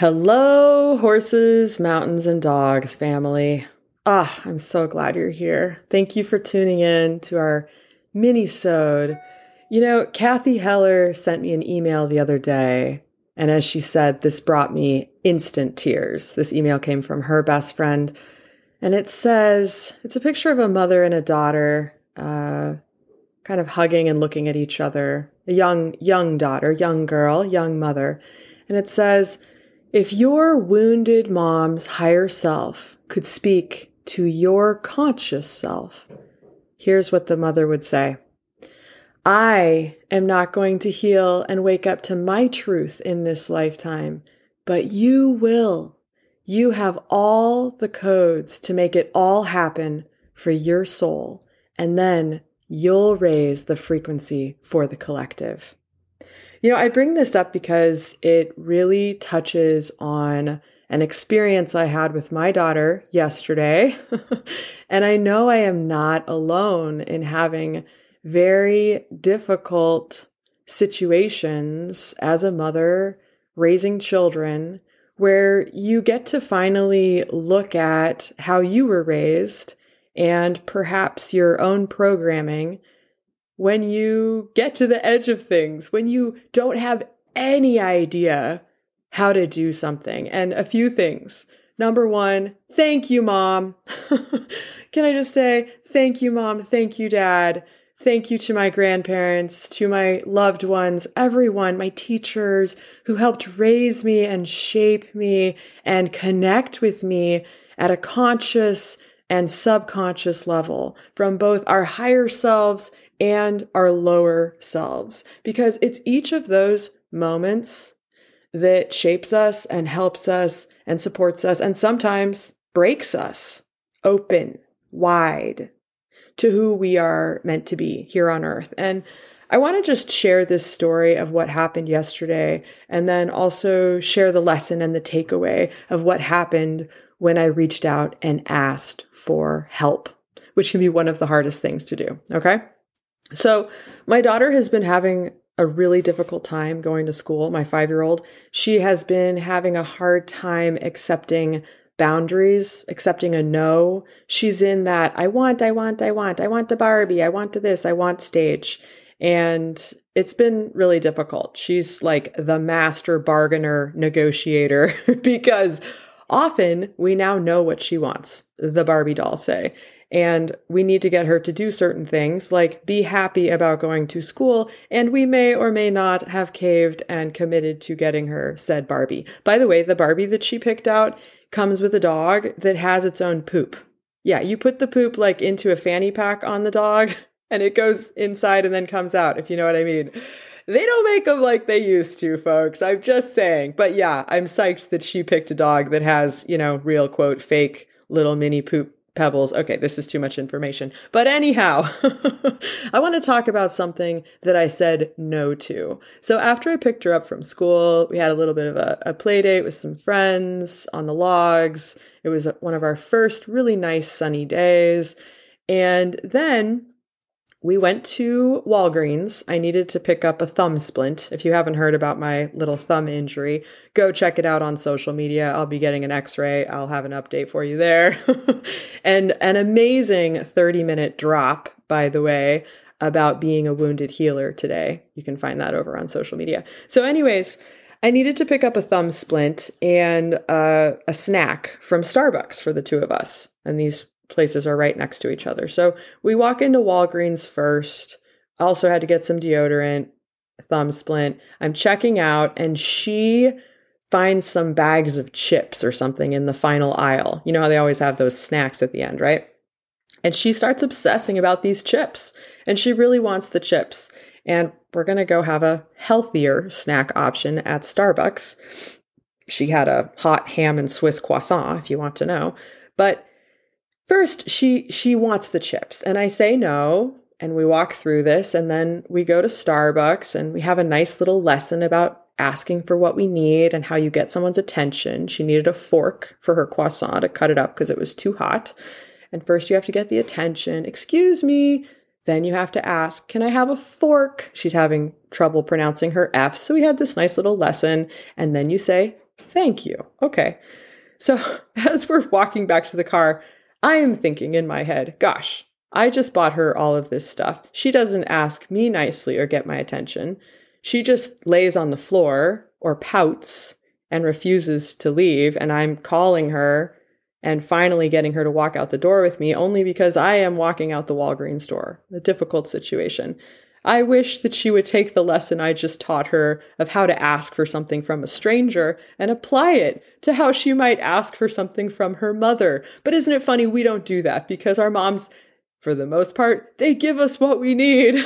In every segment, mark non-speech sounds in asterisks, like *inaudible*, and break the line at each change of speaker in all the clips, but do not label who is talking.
Hello, horses, mountains, and dogs family. Ah, I'm so glad you're here. Thank you for tuning in to our mini-sode. You know, Cathy Heller sent me an email the other day, and as she said, this brought me instant tears. This email came from her best friend, and it says it's a picture of a mother and a daughter, uh, kind of hugging and looking at each other. A young, young daughter, young girl, young mother, and it says. If your wounded mom's higher self could speak to your conscious self, here's what the mother would say I am not going to heal and wake up to my truth in this lifetime, but you will. You have all the codes to make it all happen for your soul, and then you'll raise the frequency for the collective. You know, I bring this up because it really touches on an experience I had with my daughter yesterday. *laughs* and I know I am not alone in having very difficult situations as a mother raising children where you get to finally look at how you were raised and perhaps your own programming when you get to the edge of things, when you don't have any idea how to do something. And a few things. Number one, thank you, mom. *laughs* Can I just say, thank you, mom. Thank you, dad. Thank you to my grandparents, to my loved ones, everyone, my teachers who helped raise me and shape me and connect with me at a conscious and subconscious level from both our higher selves and our lower selves, because it's each of those moments that shapes us and helps us and supports us and sometimes breaks us open, wide to who we are meant to be here on earth. And I want to just share this story of what happened yesterday and then also share the lesson and the takeaway of what happened when I reached out and asked for help, which can be one of the hardest things to do. Okay. So, my daughter has been having a really difficult time going to school, my five year old. She has been having a hard time accepting boundaries, accepting a no. She's in that I want, I want, I want, I want a Barbie, I want to this, I want stage. And it's been really difficult. She's like the master bargainer negotiator *laughs* because often we now know what she wants, the Barbie doll say. And we need to get her to do certain things, like be happy about going to school. And we may or may not have caved and committed to getting her said Barbie. By the way, the Barbie that she picked out comes with a dog that has its own poop. Yeah, you put the poop like into a fanny pack on the dog *laughs* and it goes inside and then comes out, if you know what I mean. They don't make them like they used to, folks. I'm just saying. But yeah, I'm psyched that she picked a dog that has, you know, real quote, fake little mini poop pebbles. Okay, this is too much information. But anyhow, *laughs* I want to talk about something that I said no to. So after I picked her up from school, we had a little bit of a, a play date with some friends on the logs. It was one of our first really nice sunny days. And then we went to Walgreens. I needed to pick up a thumb splint. If you haven't heard about my little thumb injury, go check it out on social media. I'll be getting an x ray. I'll have an update for you there. *laughs* and an amazing 30 minute drop, by the way, about being a wounded healer today. You can find that over on social media. So, anyways, I needed to pick up a thumb splint and uh, a snack from Starbucks for the two of us. And these places are right next to each other. So we walk into Walgreens first. Also had to get some deodorant, thumb splint. I'm checking out and she finds some bags of chips or something in the final aisle. You know how they always have those snacks at the end, right? And she starts obsessing about these chips and she really wants the chips. And we're going to go have a healthier snack option at Starbucks. She had a hot ham and Swiss croissant, if you want to know. But First, she she wants the chips, and I say no, and we walk through this, and then we go to Starbucks, and we have a nice little lesson about asking for what we need and how you get someone's attention. She needed a fork for her croissant to cut it up because it was too hot. And first, you have to get the attention. Excuse me. Then you have to ask, Can I have a fork? She's having trouble pronouncing her F. So we had this nice little lesson. And then you say, thank you. Okay. So *laughs* as we're walking back to the car, I am thinking in my head, gosh, I just bought her all of this stuff. She doesn't ask me nicely or get my attention. She just lays on the floor or pouts and refuses to leave. And I'm calling her and finally getting her to walk out the door with me only because I am walking out the Walgreens door. A difficult situation. I wish that she would take the lesson I just taught her of how to ask for something from a stranger and apply it to how she might ask for something from her mother. But isn't it funny? We don't do that because our moms, for the most part, they give us what we need.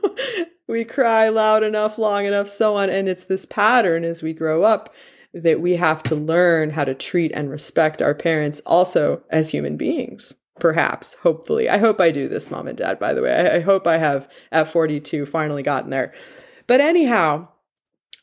*laughs* we cry loud enough, long enough, so on. And it's this pattern as we grow up that we have to learn how to treat and respect our parents also as human beings. Perhaps, hopefully. I hope I do this, mom and dad, by the way. I, I hope I have at 42 finally gotten there. But anyhow,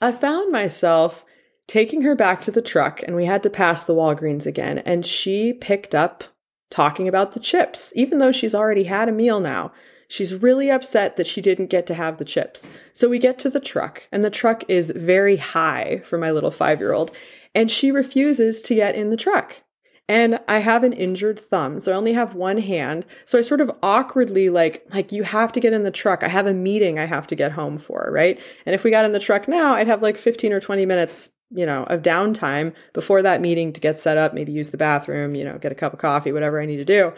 I found myself taking her back to the truck and we had to pass the Walgreens again. And she picked up talking about the chips, even though she's already had a meal now. She's really upset that she didn't get to have the chips. So we get to the truck, and the truck is very high for my little five year old, and she refuses to get in the truck. And I have an injured thumb, so I only have one hand. So I sort of awkwardly like, like you have to get in the truck. I have a meeting I have to get home for, right? And if we got in the truck now, I'd have like 15 or 20 minutes, you know, of downtime before that meeting to get set up, maybe use the bathroom, you know, get a cup of coffee, whatever I need to do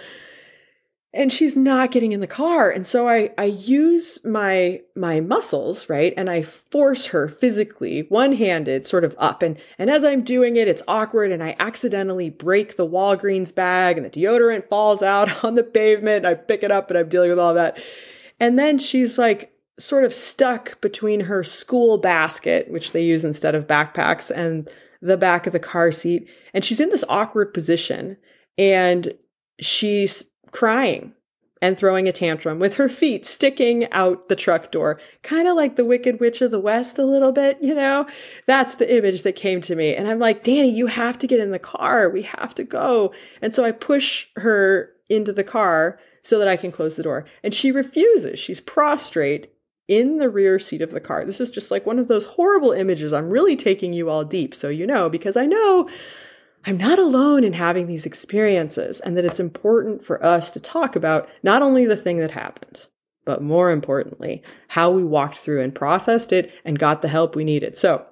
and she's not getting in the car. And so i i use my my muscles right? And i force her physically one-handed sort of up. And and as i'm doing it it's awkward and i accidentally break the walgreens bag and the deodorant falls out *laughs* on the pavement. I pick it up and i'm dealing with all that. And then she's like sort of stuck between her school basket which they use instead of backpacks and the back of the car seat. And she's in this awkward position. And she's crying and throwing a tantrum with her feet sticking out the truck door, kind of like the Wicked Witch of the West, a little bit, you know? That's the image that came to me. And I'm like, Danny, you have to get in the car. We have to go. And so I push her into the car so that I can close the door. And she refuses. She's prostrate in the rear seat of the car. This is just like one of those horrible images. I'm really taking you all deep, so you know, because I know I'm not alone in having these experiences and that it's important for us to talk about not only the thing that happened, but more importantly, how we walked through and processed it and got the help we needed. So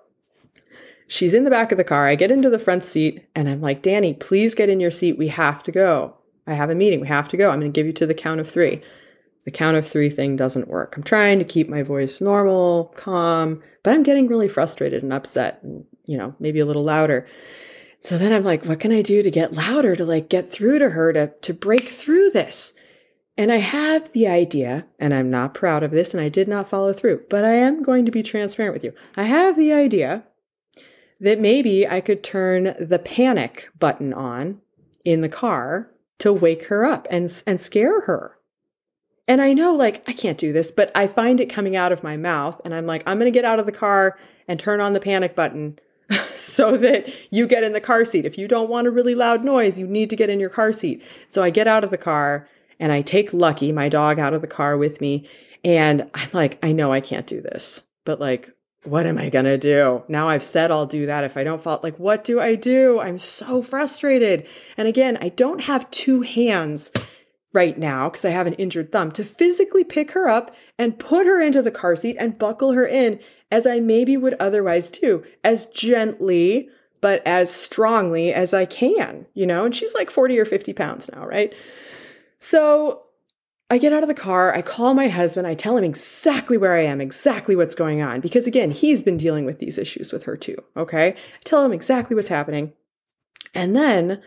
she's in the back of the car. I get into the front seat and I'm like, Danny, please get in your seat. We have to go. I have a meeting. We have to go. I'm going to give you to the count of three. The count of three thing doesn't work. I'm trying to keep my voice normal, calm, but I'm getting really frustrated and upset and, you know, maybe a little louder. So then I'm like, what can I do to get louder, to like get through to her, to, to break through this? And I have the idea, and I'm not proud of this, and I did not follow through, but I am going to be transparent with you. I have the idea that maybe I could turn the panic button on in the car to wake her up and, and scare her. And I know, like, I can't do this, but I find it coming out of my mouth, and I'm like, I'm going to get out of the car and turn on the panic button *laughs* so that you get in the car seat. If you don't want a really loud noise, you need to get in your car seat. So I get out of the car and I take Lucky, my dog, out of the car with me. And I'm like, I know I can't do this, but like, what am I going to do? Now I've said I'll do that if I don't fall. Like, what do I do? I'm so frustrated. And again, I don't have two hands right now because I have an injured thumb to physically pick her up and put her into the car seat and buckle her in as I maybe would otherwise do, as gently, but as strongly as I can, you know? And she's like 40 or 50 pounds now, right? So I get out of the car, I call my husband, I tell him exactly where I am, exactly what's going on, because again, he's been dealing with these issues with her too, okay? I tell him exactly what's happening. And then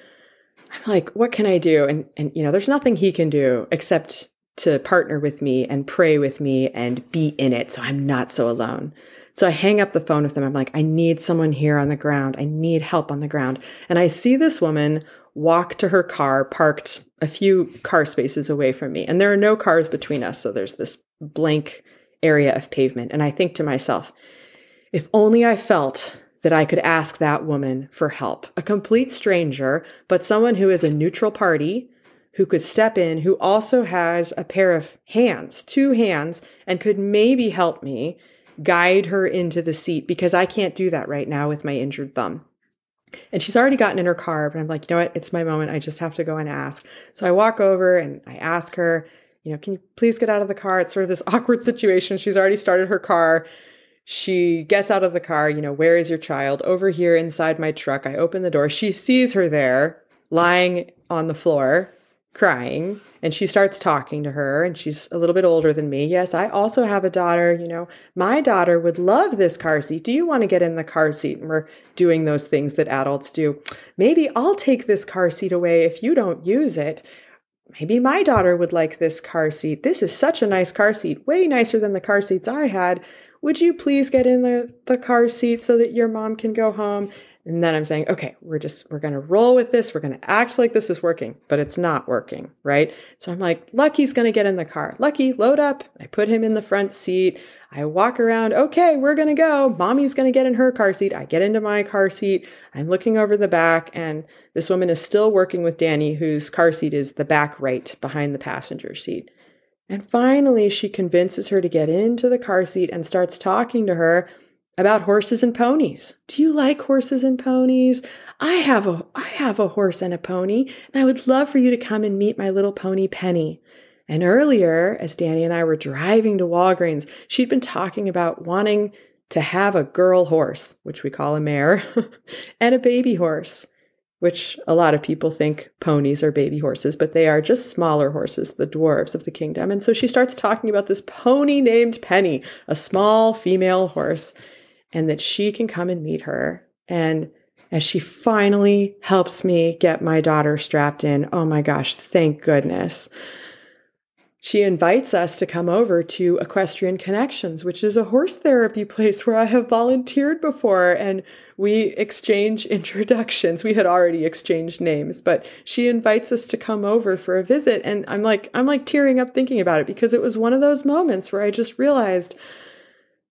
I'm like, what can I do? And and you know, there's nothing he can do except to partner with me and pray with me and be in it so I'm not so alone. So I hang up the phone with them. I'm like, I need someone here on the ground. I need help on the ground. And I see this woman walk to her car parked a few car spaces away from me. And there are no cars between us. So there's this blank area of pavement. And I think to myself, if only I felt that I could ask that woman for help, a complete stranger, but someone who is a neutral party who could step in, who also has a pair of hands, two hands, and could maybe help me guide her into the seat because I can't do that right now with my injured thumb. And she's already gotten in her car, but I'm like, you know what? It's my moment. I just have to go and ask. So I walk over and I ask her, you know, can you please get out of the car? It's sort of this *laughs* awkward situation. She's already started her car. She gets out of the car, you know, where is your child? Over here inside my truck. I open the door. She sees her there, lying on the floor, crying and she starts talking to her and she's a little bit older than me. Yes i also have a daughter you know. My daughter would love this car seat. Do you want to get in the car seat? And we're doing those things that adults do. Maybe i'll take this car seat away if you don't use it. Maybe my daughter would like this car seat. This is such a nice car seat way nicer than the car seats i had. Would you please get in the, the car seat so that your mom can go home and then I'm saying, okay, we're just, we're going to roll with this. We're going to act like this is working, but it's not working, right? So I'm like, Lucky's going to get in the car. Lucky, load up. I put him in the front seat. I walk around. Okay, we're going to go. Mommy's going to get in her car seat. I get into my car seat. I'm looking over the back, and this woman is still working with Danny, whose car seat is the back right behind the passenger seat. And finally, she convinces her to get into the car seat and starts talking to her about horses and ponies. Do you like horses and ponies? I have a I have a horse and a pony, and I would love for you to come and meet my little pony Penny. And earlier, as Danny and I were driving to Walgreens, she'd been talking about wanting to have a girl horse, which we call a mare, *laughs* and a baby horse, which a lot of people think ponies are baby horses, but they are just smaller horses, the dwarves of the kingdom. And so she starts talking about this pony named Penny, a small female horse and that she can come and meet her. And as she finally helps me get my daughter strapped in, oh my gosh, thank goodness. She invites us to come over to Equestrian Connections, which is a horse therapy place where I have volunteered before and we exchange *laughs* introductions. We had already exchanged names, but she invites us to come over for a visit and I'm like I'm like tearing up thinking about it because it was one of those moments where I just realized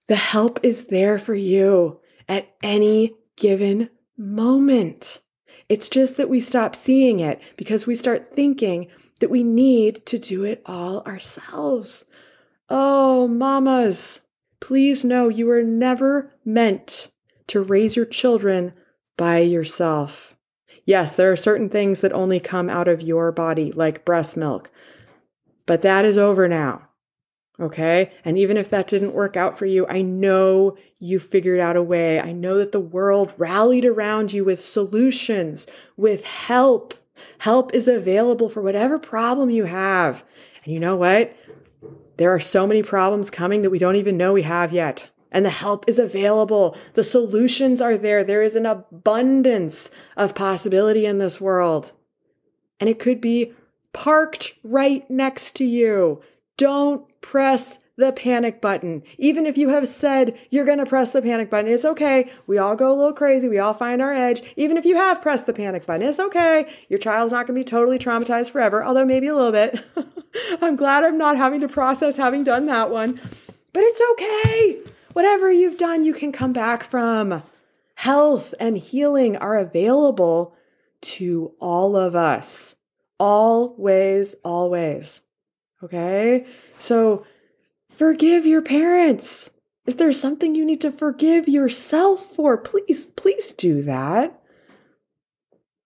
the help is there for you at any given moment. It's just that we stop seeing it because we start thinking that we need to do it all ourselves. Oh, mamas, please know you are never meant to raise your children by yourself. Yes, there are certain things that only come out of your body, like breast milk, but that is over now. Okay. And even if that didn't work out for you, I know you figured out a way. I know that the world rallied around you with solutions, with help. Help is available for whatever problem you have. And you know what? There are so many problems coming that we don't even know we have yet. And the help is available. The solutions are there. There is an abundance of possibility in this world. And it could be parked right next to you. Don't press the panic button. Even if you have said you're going to press the panic button, it's okay. We all go a little crazy. We all find our edge. Even if you have pressed the panic button, it's okay. Your child's not going to be totally traumatized forever, although maybe a little bit. *laughs* I'm glad I'm not having to process having done that one. But it's okay. Whatever you've done, you can come back from. Health and healing are available to all of us. Always, always. Okay? So forgive your parents. If there's something you need to forgive yourself for, please, please do that.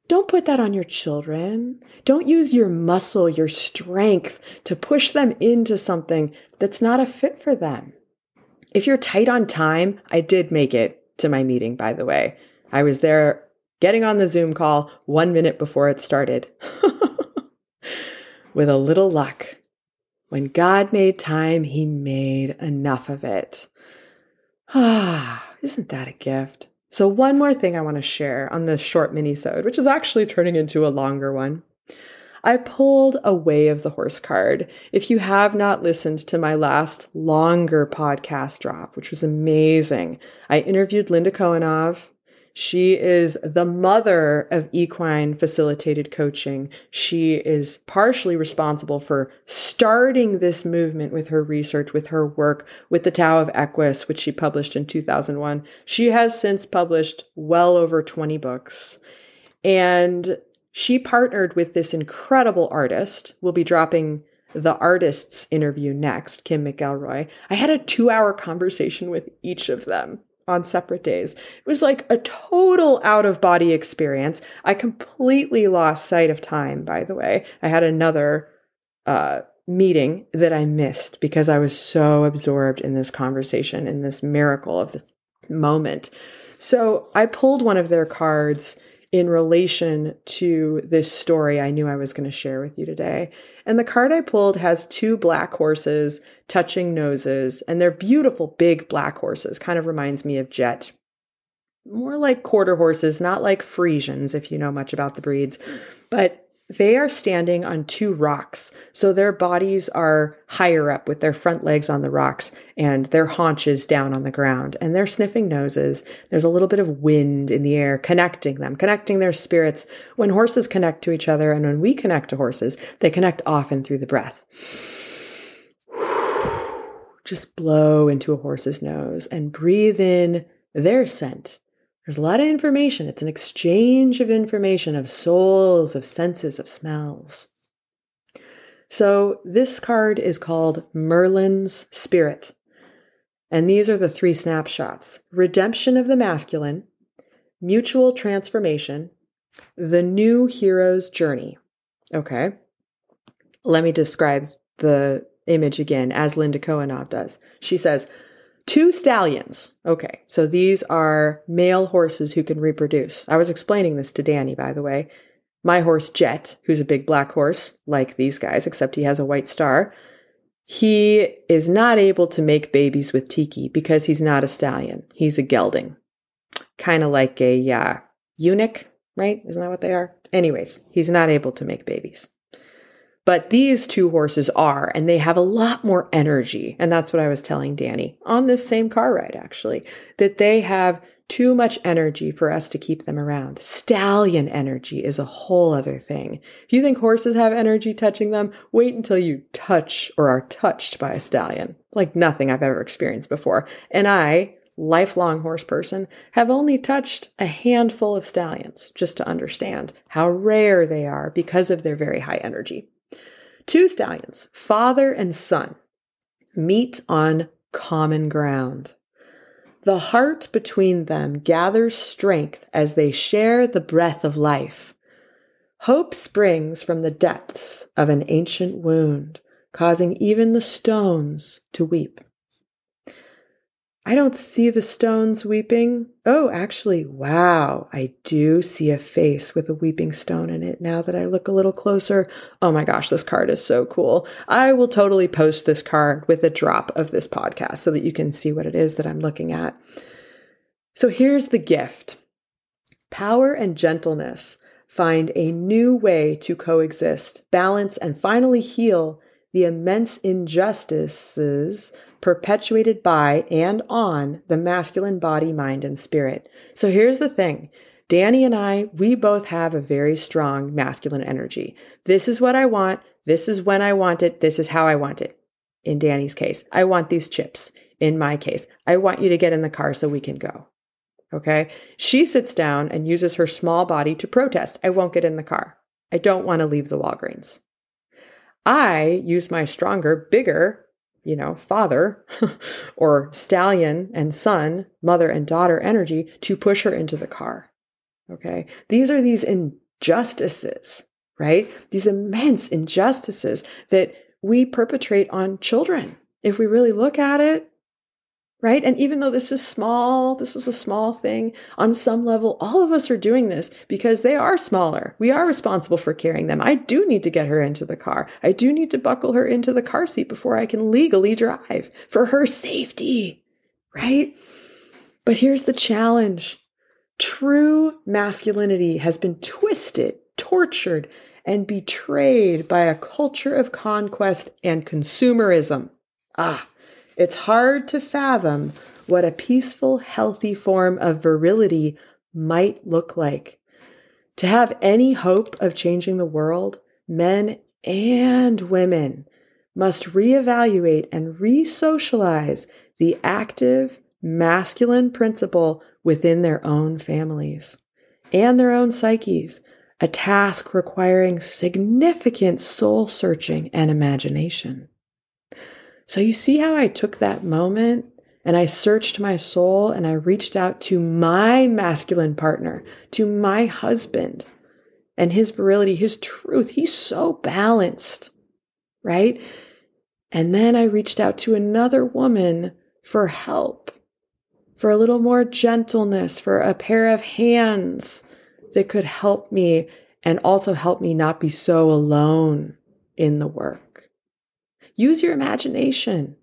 Don't put that on your children. Don't use your muscle, your strength to push them into something that's not a fit for them. If you're tight on time, I did make it to my meeting, by the way. I was there getting on the Zoom call one minute before it started. *laughs* With a little luck, when God made time, he made enough of it. Ah, *sighs* isn't that a gift? So one more thing I want to share on this short mini-sode, which is actually turning into a longer one. I pulled a way of the horse card. If you have not listened to my last longer podcast drop, which was amazing, I interviewed Linda Kohanov, she is the mother of equine facilitated coaching. She is partially responsible for starting this movement with her research, with her work with the Tao of Equus, which she published in 2001. She has since published well over 20 books. And she partnered with this incredible artist. We'll be dropping the artist's interview next, Kim McElroy. I had a two hour conversation with each of them on separate days. It was like a total out of body experience. I completely lost sight of time, by the way. I had another uh, meeting that I missed because I was so absorbed in this conversation, in this miracle of the moment. So I pulled one of their cards in relation to this story I knew I was going to share with you today. And the card I pulled has two black horses touching noses, and they're beautiful big black horses. Kind of reminds me of Jet. More like quarter horses, not like Friesians, if you know much about the breeds. But they are standing on two rocks. So their bodies are higher up with their front legs on the rocks and their haunches down on the ground. And they're sniffing noses. There's a little bit of wind in the air connecting them, connecting their spirits. When horses connect to each other and when we connect to horses, they connect often through the breath. *sighs* Just blow into a horse's nose and breathe in their scent there's a lot of information. It's an exchange of information, of souls, of senses, of smells. So this card is called Merlin's Spirit. And these are the three snapshots redemption of the masculine, mutual transformation, the new hero's journey. Okay. Let me describe the image again as Linda Kohanov does. She says, Two stallions. Okay, so these are male horses who can reproduce. I was explaining this to Danny, by the way. My horse, Jet, who's a big black horse, like these guys, except he has a white star, he is not able to make babies with Tiki because he's not a stallion. He's a gelding. Kind of like a uh, eunuch, right? Isn't that what they are? Anyways, he's not able to make babies. But these two horses are, and they have a lot more energy. And that's what I was telling Danny on this same car ride, actually, that they have too much energy for us to keep them around. Stallion energy is a whole other thing. If you think horses have energy touching them, wait until you touch or are touched by a stallion. Like nothing I've ever experienced before. And I, lifelong horse person, have only touched a handful of stallions just to understand how rare they are because of their very high energy. Two stallions, father and son, meet on common ground. The heart between them gathers strength as they share the breath of life. Hope springs from the depths of an ancient wound, causing even the stones to weep. I don't see the stones weeping. Oh, actually, wow, I do see a face with a weeping stone in it now that I look a little closer. Oh my gosh, this card is so cool. I will totally post this card with a drop of this podcast so that you can see what it is that I'm looking at. So here's the gift power and gentleness find a new way to coexist, balance, and finally heal the immense injustices perpetuated by and on the masculine body, mind, and spirit. So here's the thing. Danny and I, we both have a very strong masculine energy. This is what I want. This is when I want it. This is how I want it. In Danny's case, I want these chips. In my case, I want you to get in the car so we can go. Okay. She sits down and uses her small body to protest. I won't get in the car. I don't want to leave the Walgreens. I use my stronger, bigger you know, father *laughs* or stallion and son, mother and daughter energy to push her into the car. Okay. These are these injustices, right? These immense injustices that we perpetrate on children. If we really look at it, right? And even though this is small, this is a small thing, on some level, all of us are doing this because they are smaller. We are responsible for carrying them. I do need to get her into the car. I do need to buckle her into the car seat before I can legally drive for her safety, right? But here's the challenge true masculinity has been twisted, tortured, and betrayed by a culture of conquest and consumerism. Ah, it's hard to fathom what a peaceful, healthy form of virility might look like. To have any hope of changing the world, men and women must reevaluate and re socialize the active masculine principle within their own families and their own psyches, a task requiring significant soul searching and imagination. So you see how I took that moment And I searched my soul and I reached out to my masculine partner, to my husband and his virility, his truth. He's so balanced, right? And then I reached out to another woman for help, for a little more gentleness, for a pair of hands that could help me and also help me not be so alone in the work. Use your imagination.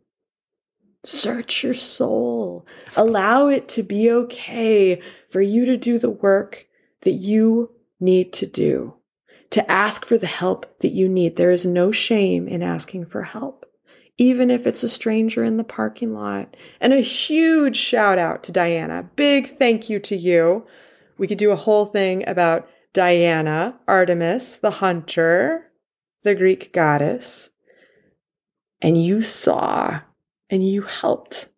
Search your soul. Allow it to be okay for you to do the work that you need to do, to ask for the help that you need. There is no shame in asking for help, even if it's a stranger in the parking lot. And a huge shout out to Diana. Big thank you to you. We could do a whole thing about Diana, Artemis, the hunter, the Greek goddess. And you saw and you helped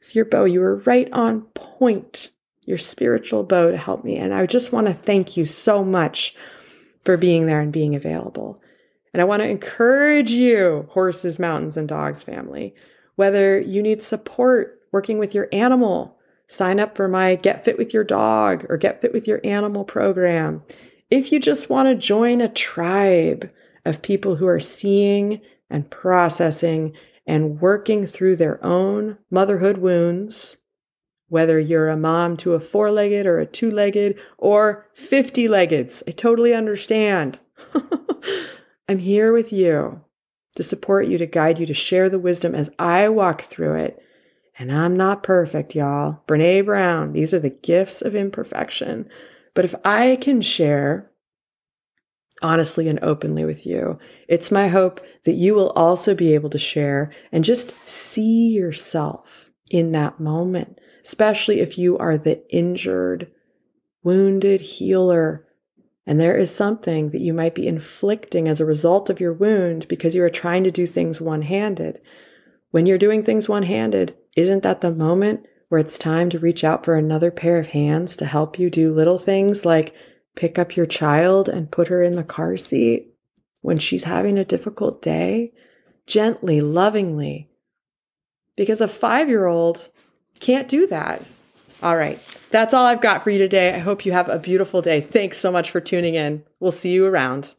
with your bow. You were right on point, your spiritual bow to help me. And I just want to thank you so much for being there and being available. And I want to encourage you, horses, mountains, and dogs family, whether you need support working with your animal, sign up for my Get Fit with Your Dog or Get Fit with Your Animal program. If you just want to join a tribe of people who are seeing and processing and working through their own motherhood wounds, whether you're a mom to a four legged or a two legged or 50 leggeds, I totally understand. *laughs* I'm here with you to support you, to guide you, to share the wisdom as I walk through it and I'm not perfect, y'all. Brene Brown, these are the gifts of imperfection. But if I can share honestly and openly with you, it's my hope that you will also be able to share and just see yourself in that moment, especially if you are the injured, wounded healer. And there is something that you might be inflicting as a result of your wound because you are trying to do things one handed. When you're doing things one handed, isn't that the moment where it's time to reach out for another pair of hands to help you do little things like pick up your child and put her in the car seat when she's having a difficult day? Gently, lovingly. Because a five year old can't do that. All right. That's all I've got for you today. I hope you have a beautiful day. Thanks so much for tuning in. We'll see you around.